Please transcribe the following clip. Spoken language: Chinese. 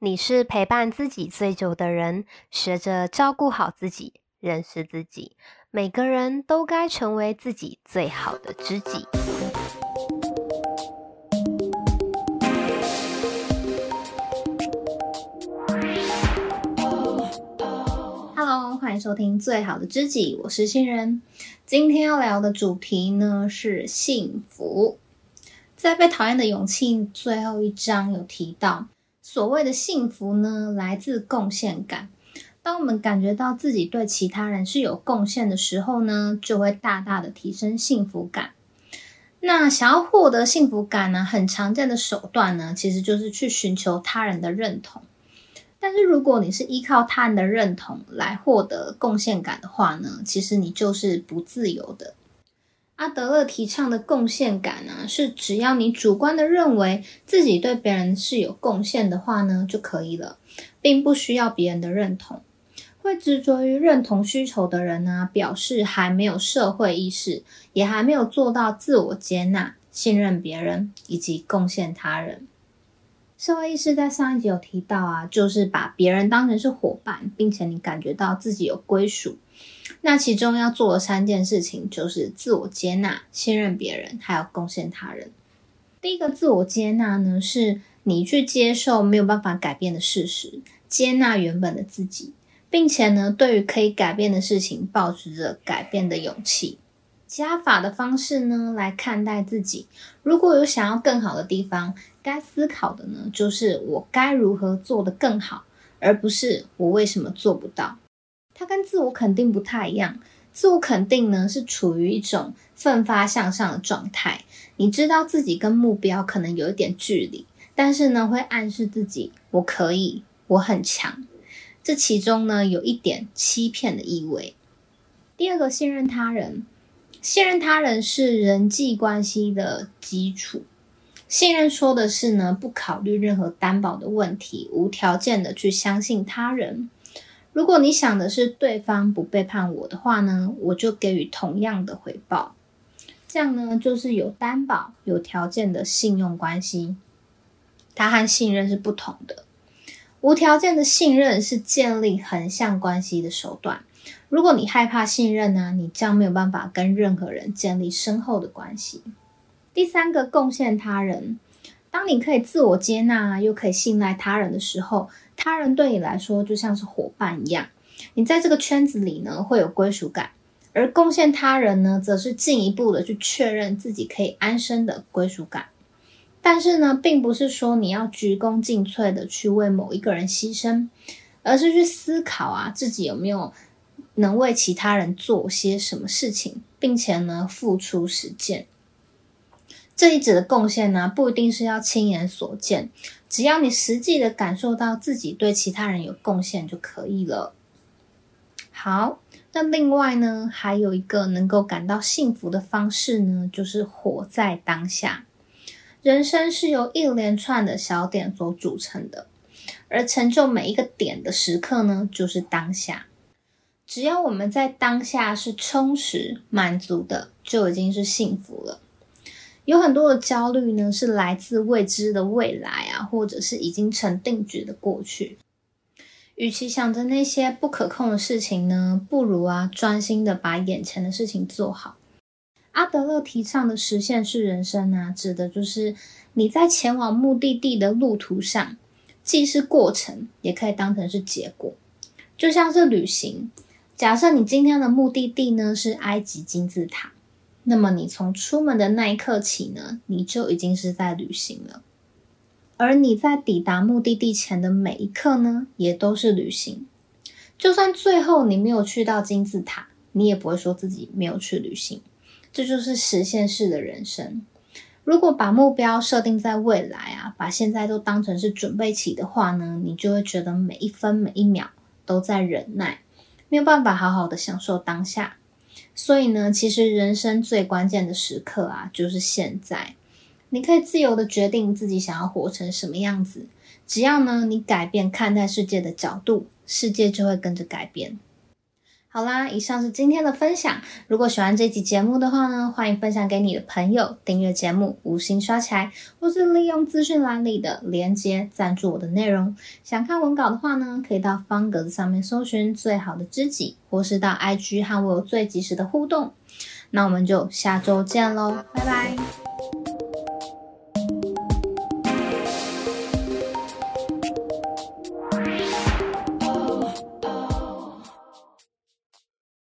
你是陪伴自己最久的人，学着照顾好自己，认识自己。每个人都该成为自己最好的知己。Hello，欢迎收听《最好的知己》，我是新人。今天要聊的主题呢是幸福。在《被讨厌的勇气》最后一章有提到。所谓的幸福呢，来自贡献感。当我们感觉到自己对其他人是有贡献的时候呢，就会大大的提升幸福感。那想要获得幸福感呢，很常见的手段呢，其实就是去寻求他人的认同。但是如果你是依靠他人的认同来获得贡献感的话呢，其实你就是不自由的。阿德勒提倡的贡献感呢，是只要你主观的认为自己对别人是有贡献的话呢，就可以了，并不需要别人的认同。会执着于认同需求的人呢，表示还没有社会意识，也还没有做到自我接纳、信任别人以及贡献他人。社会意识在上一集有提到啊，就是把别人当成是伙伴，并且你感觉到自己有归属。那其中要做的三件事情就是自我接纳、信任别人，还有贡献他人。第一个自我接纳呢，是你去接受没有办法改变的事实，接纳原本的自己，并且呢，对于可以改变的事情，保持着改变的勇气。加法的方式呢，来看待自己。如果有想要更好的地方，该思考的呢，就是我该如何做得更好，而不是我为什么做不到。它跟自我肯定不太一样。自我肯定呢，是处于一种奋发向上的状态。你知道自己跟目标可能有一点距离，但是呢，会暗示自己我可以，我很强。这其中呢，有一点欺骗的意味。第二个，信任他人。信任他人是人际关系的基础。信任说的是呢，不考虑任何担保的问题，无条件的去相信他人。如果你想的是对方不背叛我的话呢，我就给予同样的回报。这样呢，就是有担保、有条件的信用关系。它和信任是不同的。无条件的信任是建立横向关系的手段。如果你害怕信任呢，你将没有办法跟任何人建立深厚的关系。第三个，贡献他人。当你可以自我接纳，又可以信赖他人的时候，他人对你来说就像是伙伴一样，你在这个圈子里呢会有归属感，而贡献他人呢，则是进一步的去确认自己可以安身的归属感。但是呢，并不是说你要鞠躬尽瘁的去为某一个人牺牲，而是去思考啊，自己有没有能为其他人做些什么事情，并且呢，付出实践。这一指的贡献呢，不一定是要亲眼所见，只要你实际的感受到自己对其他人有贡献就可以了。好，那另外呢，还有一个能够感到幸福的方式呢，就是活在当下。人生是由一连串的小点所组成的，而成就每一个点的时刻呢，就是当下。只要我们在当下是充实、满足的，就已经是幸福了。有很多的焦虑呢，是来自未知的未来啊，或者是已经成定局的过去。与其想着那些不可控的事情呢，不如啊，专心的把眼前的事情做好。阿德勒提倡的实现式人生啊，指的就是你在前往目的地的路途上，既是过程，也可以当成是结果。就像是旅行，假设你今天的目的地呢，是埃及金字塔。那么你从出门的那一刻起呢，你就已经是在旅行了。而你在抵达目的地前的每一刻呢，也都是旅行。就算最后你没有去到金字塔，你也不会说自己没有去旅行。这就是实现式的人生。如果把目标设定在未来啊，把现在都当成是准备期的话呢，你就会觉得每一分每一秒都在忍耐，没有办法好好的享受当下。所以呢，其实人生最关键的时刻啊，就是现在。你可以自由的决定自己想要活成什么样子，只要呢，你改变看待世界的角度，世界就会跟着改变。好啦，以上是今天的分享。如果喜欢这集节目的话呢，欢迎分享给你的朋友，订阅节目，五星刷起来，或是利用资讯栏里的链接赞助我的内容。想看文稿的话呢，可以到方格子上面搜寻最好的知己，或是到 IG 和我有最及时的互动。那我们就下周见喽，拜拜。